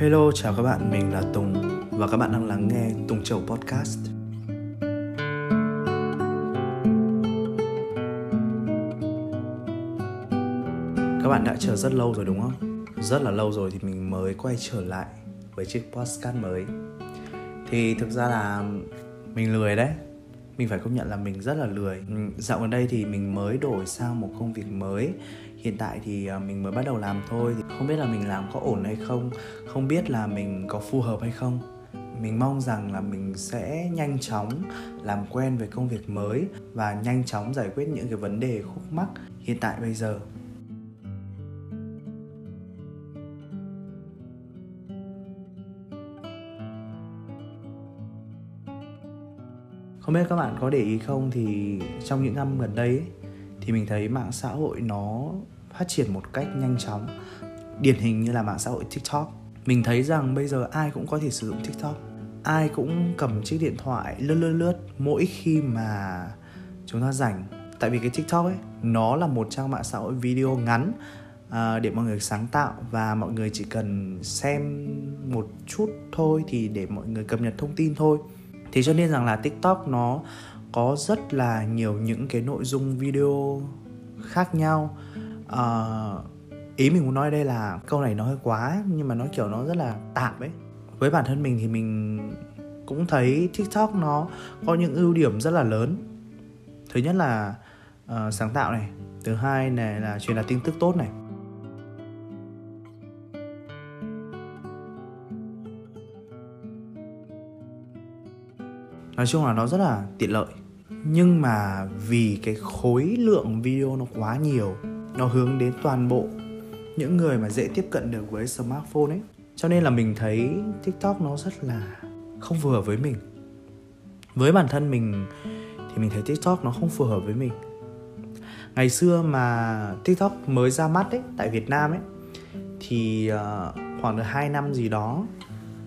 Hello, chào các bạn, mình là Tùng và các bạn đang lắng nghe Tùng Chầu Podcast. Các bạn đã chờ rất lâu rồi đúng không? Rất là lâu rồi thì mình mới quay trở lại với chiếc podcast mới. Thì thực ra là mình lười đấy. Mình phải công nhận là mình rất là lười. Ừ, dạo gần đây thì mình mới đổi sang một công việc mới. Hiện tại thì à, mình mới bắt đầu làm thôi. Thì không biết là mình làm có ổn hay không không biết là mình có phù hợp hay không. Mình mong rằng là mình sẽ nhanh chóng làm quen với công việc mới và nhanh chóng giải quyết những cái vấn đề khúc mắc hiện tại bây giờ. Không biết các bạn có để ý không thì trong những năm gần đây ấy, thì mình thấy mạng xã hội nó phát triển một cách nhanh chóng. Điển hình như là mạng xã hội tiktok. Mình thấy rằng bây giờ ai cũng có thể sử dụng tiktok. Ai cũng cầm chiếc điện thoại lướt lướt lướt mỗi khi mà chúng ta rảnh. Tại vì cái tiktok ấy nó là một trang mạng xã hội video ngắn à, để mọi người sáng tạo và mọi người chỉ cần xem một chút thôi thì để mọi người cập nhật thông tin thôi thế cho nên rằng là tiktok nó có rất là nhiều những cái nội dung video khác nhau. Uh, ý mình muốn nói đây là câu này nó hơi quá nhưng mà nó kiểu nó rất là tạp ấy. Với bản thân mình thì mình cũng thấy tiktok nó có những ưu điểm rất là lớn. Thứ nhất là uh, sáng tạo này. Thứ hai này là truyền đạt tin tức tốt này. Nói chung là nó rất là tiện lợi. Nhưng mà vì cái khối lượng video nó quá nhiều nó hướng đến toàn bộ những người mà dễ tiếp cận được với smartphone ấy. Cho nên là mình thấy tiktok nó rất là không phù hợp với mình. Với bản thân mình thì mình thấy tiktok nó không phù hợp với mình. Ngày xưa mà tiktok mới ra mắt ấy tại việt nam ấy thì uh, khoảng được 2 năm gì đó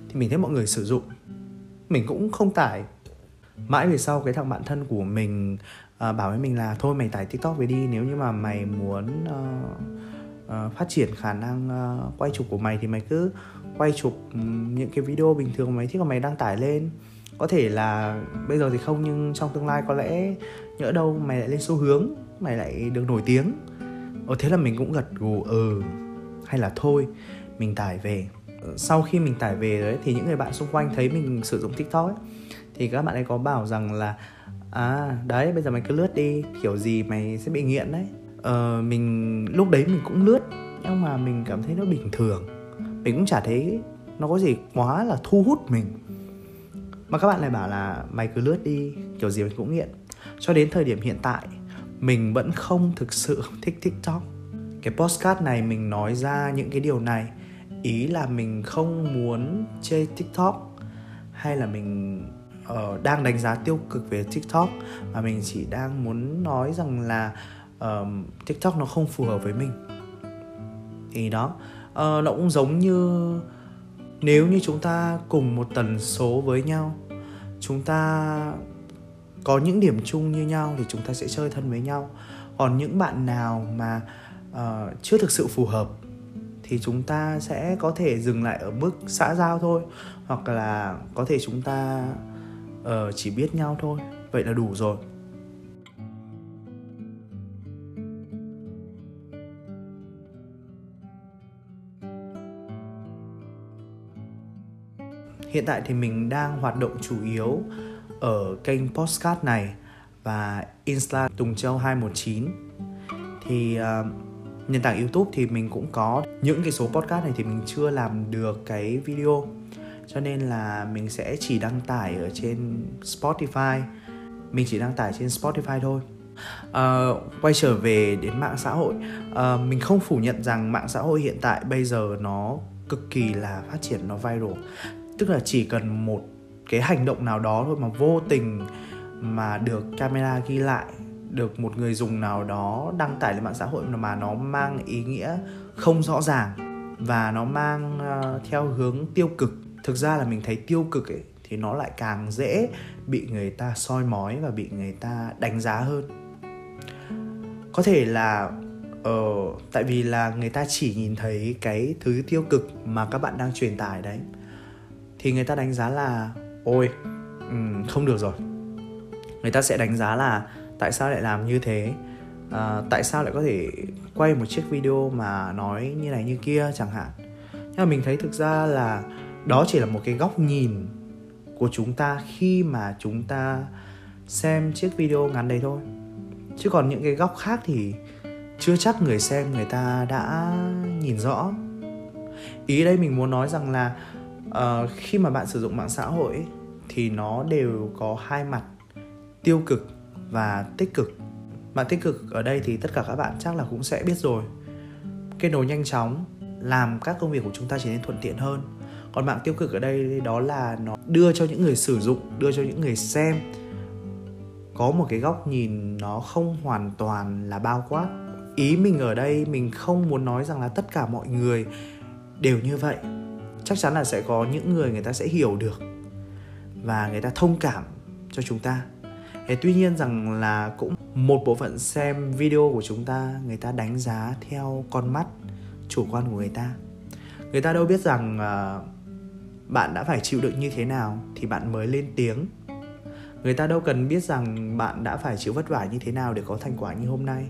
thì mình thấy mọi người sử dụng. Mình cũng không tải mãi về sau cái thằng bạn thân của mình uh, bảo với mình là thôi mày tải tiktok về đi nếu như mà mày muốn uh, uh, phát triển khả năng uh, quay chụp của mày thì mày cứ quay chụp ừ, những cái video bình thường mà mày thích mà mày đăng tải lên. Có thể là bây giờ thì không nhưng trong tương lai có lẽ nhỡ đâu mày lại lên xu hướng mày lại được nổi tiếng. Ồ thế là mình cũng gật gù ừ hay là thôi mình tải về. Sau khi mình tải về đấy thì những người bạn xung quanh thấy mình sử dụng tiktok ấy thì các bạn ấy có bảo rằng là à đấy bây giờ mày cứ lướt đi kiểu gì mày sẽ bị nghiện đấy. Ờ, mình lúc đấy mình cũng lướt nhưng mà mình cảm thấy nó bình thường. Mình cũng chả thấy nó có gì quá là thu hút mình. Mà các bạn lại bảo là mày cứ lướt đi kiểu gì mình cũng nghiện. Cho đến thời điểm hiện tại mình vẫn không thực sự thích tiktok. Cái postcard này mình nói ra những cái điều này ý là mình không muốn chơi tiktok hay là mình uh, đang đánh giá tiêu cực về tiktok mà mình chỉ đang muốn nói rằng là uh, tiktok nó không phù hợp với mình. Thì đó. Uh, nó cũng giống như nếu như chúng ta cùng một tần số với nhau chúng ta có những điểm chung như nhau thì chúng ta sẽ chơi thân với nhau. Còn những bạn nào mà uh, chưa thực sự phù hợp thì chúng ta sẽ có thể dừng lại ở mức xã giao thôi hoặc là có thể chúng ta ờ, chỉ biết nhau thôi. Vậy là đủ rồi. Hiện tại thì mình đang hoạt động chủ yếu ở kênh Postcard này và Insta Tùng Châu 219 thì uh, nền tảng YouTube thì mình cũng có. Những cái số podcast này thì mình chưa làm được cái video cho nên là mình sẽ chỉ đăng tải ở trên Spotify. Mình chỉ đăng tải trên Spotify thôi. Uh, quay trở về đến mạng xã hội. Uh, mình không phủ nhận rằng mạng xã hội hiện tại bây giờ nó cực kỳ là phát triển nó viral. Tức là chỉ cần một cái hành động nào đó thôi mà vô tình mà được camera ghi lại được một người dùng nào đó đăng tải lên mạng xã hội mà nó mang ý nghĩa không rõ ràng và nó mang uh, theo hướng tiêu cực thực ra là mình thấy tiêu cực ấy thì nó lại càng dễ bị người ta soi mói và bị người ta đánh giá hơn. Có thể là ờ, tại vì là người ta chỉ nhìn thấy cái thứ tiêu cực mà các bạn đang truyền tải đấy thì người ta đánh giá là ôi um, không được rồi. Người ta sẽ đánh giá là tại sao lại làm như thế? Uh, tại sao lại có thể quay một chiếc video mà nói như này như kia chẳng hạn? Nhưng mà mình thấy thực ra là đó chỉ là một cái góc nhìn của chúng ta khi mà chúng ta xem chiếc video ngắn đấy thôi. Chứ còn những cái góc khác thì chưa chắc người xem người ta đã nhìn rõ. Ý đây mình muốn nói rằng là uh, khi mà bạn sử dụng mạng xã hội ấy, thì nó đều có hai mặt tiêu cực và tích cực. Bạn tích cực ở đây thì tất cả các bạn chắc là cũng sẽ biết rồi. Kết nối nhanh chóng làm các công việc của chúng ta trở nên thuận tiện hơn còn mạng tiêu cực ở đây đó là nó đưa cho những người sử dụng đưa cho những người xem. Có một cái góc nhìn nó không hoàn toàn là bao quát. Ý mình ở đây mình không muốn nói rằng là tất cả mọi người đều như vậy. Chắc chắn là sẽ có những người người ta sẽ hiểu được và người ta thông cảm cho chúng ta. Thế tuy nhiên rằng là cũng một bộ phận xem video của chúng ta người ta đánh giá theo con mắt chủ quan của người ta. Người ta đâu biết rằng uh, bạn đã phải chịu đựng như thế nào thì bạn mới lên tiếng. Người ta đâu cần biết rằng bạn đã phải chịu vất vả như thế nào để có thành quả như hôm nay.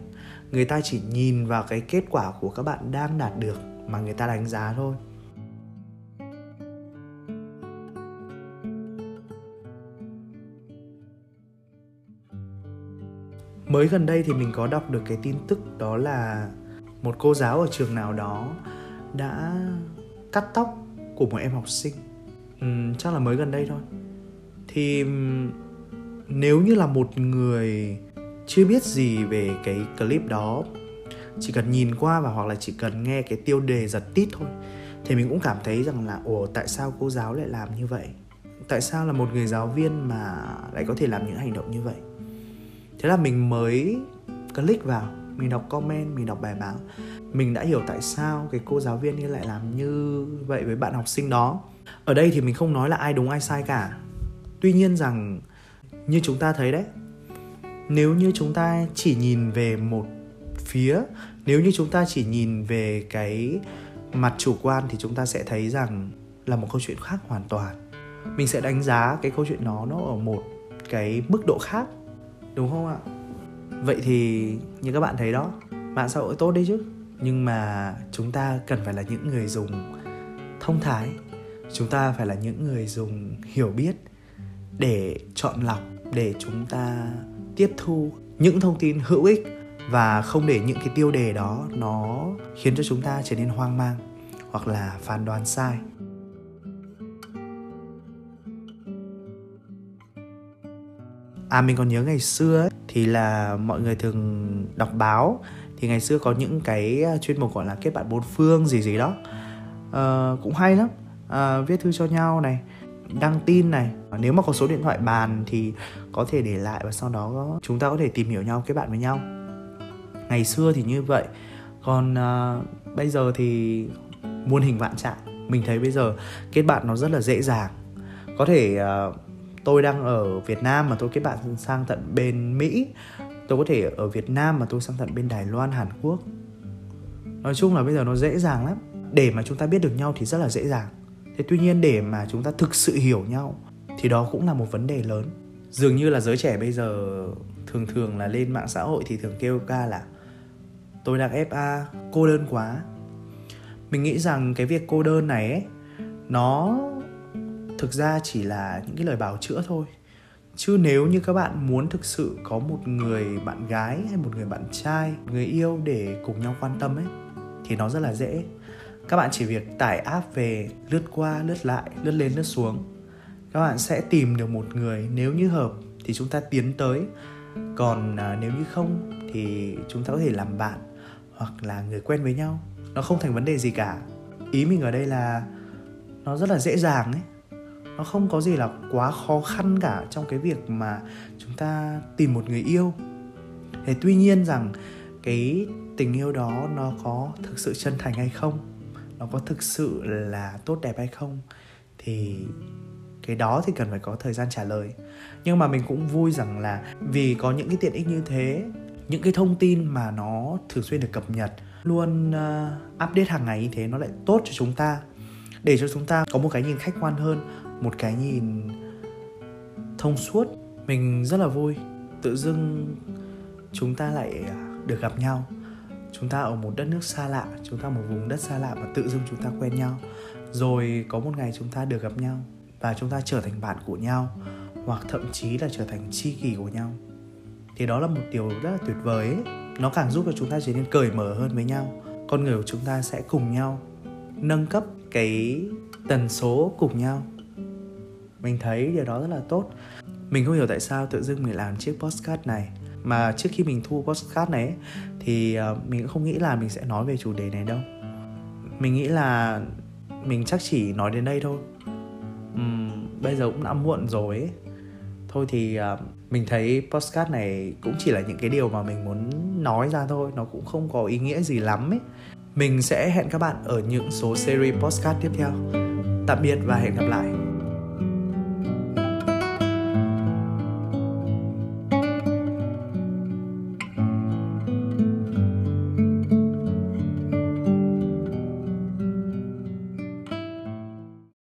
Người ta chỉ nhìn vào cái kết quả của các bạn đang đạt được mà người ta đánh giá thôi. Mới gần đây thì mình có đọc được cái tin tức đó là một cô giáo ở trường nào đó đã cắt tóc của một em học sinh um, chắc là mới gần đây thôi. Thì nếu như là một người chưa biết gì về cái clip đó chỉ cần nhìn qua và hoặc là chỉ cần nghe cái tiêu đề giật tít thôi thì mình cũng cảm thấy rằng là ồ tại sao cô giáo lại làm như vậy? Tại sao là một người giáo viên mà lại có thể làm những hành động như vậy? Thế là mình mới click vào mình đọc comment mình đọc bài báo. Mình đã hiểu tại sao cái cô giáo viên ấy lại làm như vậy với bạn học sinh đó ở đây thì mình không nói là ai đúng, ai sai cả. Tuy nhiên rằng, như chúng ta thấy đấy, nếu như chúng ta chỉ nhìn về một phía, nếu như chúng ta chỉ nhìn về cái mặt chủ quan thì chúng ta sẽ thấy rằng là một câu chuyện khác hoàn toàn. Mình sẽ đánh giá cái câu chuyện nó nó ở một cái mức độ khác, đúng không ạ? Vậy thì như các bạn thấy đó, mạng xã hội tốt đấy chứ. Nhưng mà chúng ta cần phải là những người dùng thông thái chúng ta phải là những người dùng hiểu biết để chọn lọc để chúng ta tiếp thu những thông tin hữu ích và không để những cái tiêu đề đó nó khiến cho chúng ta trở nên hoang mang hoặc là phán đoán sai. À mình còn nhớ ngày xưa ấy, thì là mọi người thường đọc báo. Thì ngày xưa có những cái à, chuyên mục gọi là kết bạn bốn phương gì gì đó. Uh, cũng hay lắm uh, viết thư cho nhau này đăng tin này. Nếu mà có số điện thoại bàn thì có thể để lại và sau đó chúng ta có thể tìm hiểu nhau kết bạn với nhau. Ngày xưa thì như vậy. Còn uh, bây giờ thì muôn hình vạn trạng. Mình thấy bây giờ kết bạn nó rất là dễ dàng. Có thể uh, tôi đang ở Việt Nam mà tôi kết bạn sang tận bên Mỹ. Tôi có thể ở Việt Nam mà tôi sang tận bên Đài Loan Hàn Quốc. Nói chung là bây giờ nó dễ dàng lắm. Để mà chúng ta biết được nhau thì rất là dễ dàng thế tuy nhiên để mà chúng ta thực sự hiểu nhau, thì đó cũng là một vấn đề lớn. Dường như là giới trẻ bây giờ thường thường là lên mạng xã hội thì thường kêu ca là, tôi đang fa cô đơn quá. Mình nghĩ rằng cái việc cô đơn này ấy, nó thực ra chỉ là những cái lời bào chữa thôi. Chứ nếu như các bạn muốn thực sự có một người bạn gái hay một người bạn trai, người yêu để cùng nhau quan tâm ấy, thì nó rất là dễ các bạn chỉ việc tải app về lướt qua lướt lại lướt lên lướt xuống. Các bạn sẽ tìm được một người nếu như hợp thì chúng ta tiến tới. Còn à, nếu như không thì chúng ta có thể làm bạn hoặc là người quen với nhau. Nó không thành vấn đề gì cả. Ý mình ở đây là nó rất là dễ dàng ấy. Nó không có gì là quá khó khăn cả trong cái việc mà chúng ta tìm một người yêu. Thế tuy nhiên rằng cái tình yêu đó nó có thực sự chân thành hay không? Nó có thực sự là tốt đẹp hay không thì cái đó thì cần phải có thời gian trả lời. Nhưng mà mình cũng vui rằng là vì có những cái tiện ích như thế những cái thông tin mà nó thường xuyên được cập nhật luôn uh, update hàng ngày như thế nó lại tốt cho chúng ta để cho chúng ta có một cái nhìn khách quan hơn một cái nhìn thông suốt. Mình rất là vui tự dưng chúng ta lại à, được gặp nhau chúng ta ở một đất nước xa lạ, chúng ta một vùng đất xa lạ và tự dưng chúng ta quen nhau. Rồi có một ngày chúng ta được gặp nhau và chúng ta trở thành bạn của nhau, hoặc thậm chí là trở thành tri kỷ của nhau. Thì đó là một điều rất là tuyệt vời ấy. nó càng giúp cho chúng ta trở nên cởi mở hơn với nhau. Con người của chúng ta sẽ cùng nhau nâng cấp cái tần số cùng nhau. Mình thấy điều đó rất là tốt. Mình không hiểu tại sao tự dưng mình làm chiếc postcard này mà trước khi mình thu postcard này ấy, thì ờ, mình cũng không nghĩ là mình sẽ nói về chủ đề này đâu. Mình nghĩ là mình chắc chỉ nói đến đây thôi. Uhm, bây giờ cũng đã muộn rồi ấy. thôi thì uh, mình thấy postcard này cũng chỉ là những cái điều mà mình muốn nói ra thôi. Nó cũng không có ý nghĩa gì lắm ấy. Mình sẽ hẹn các bạn ở những số series postcard tiếp theo. Tạm biệt và hẹn gặp lại.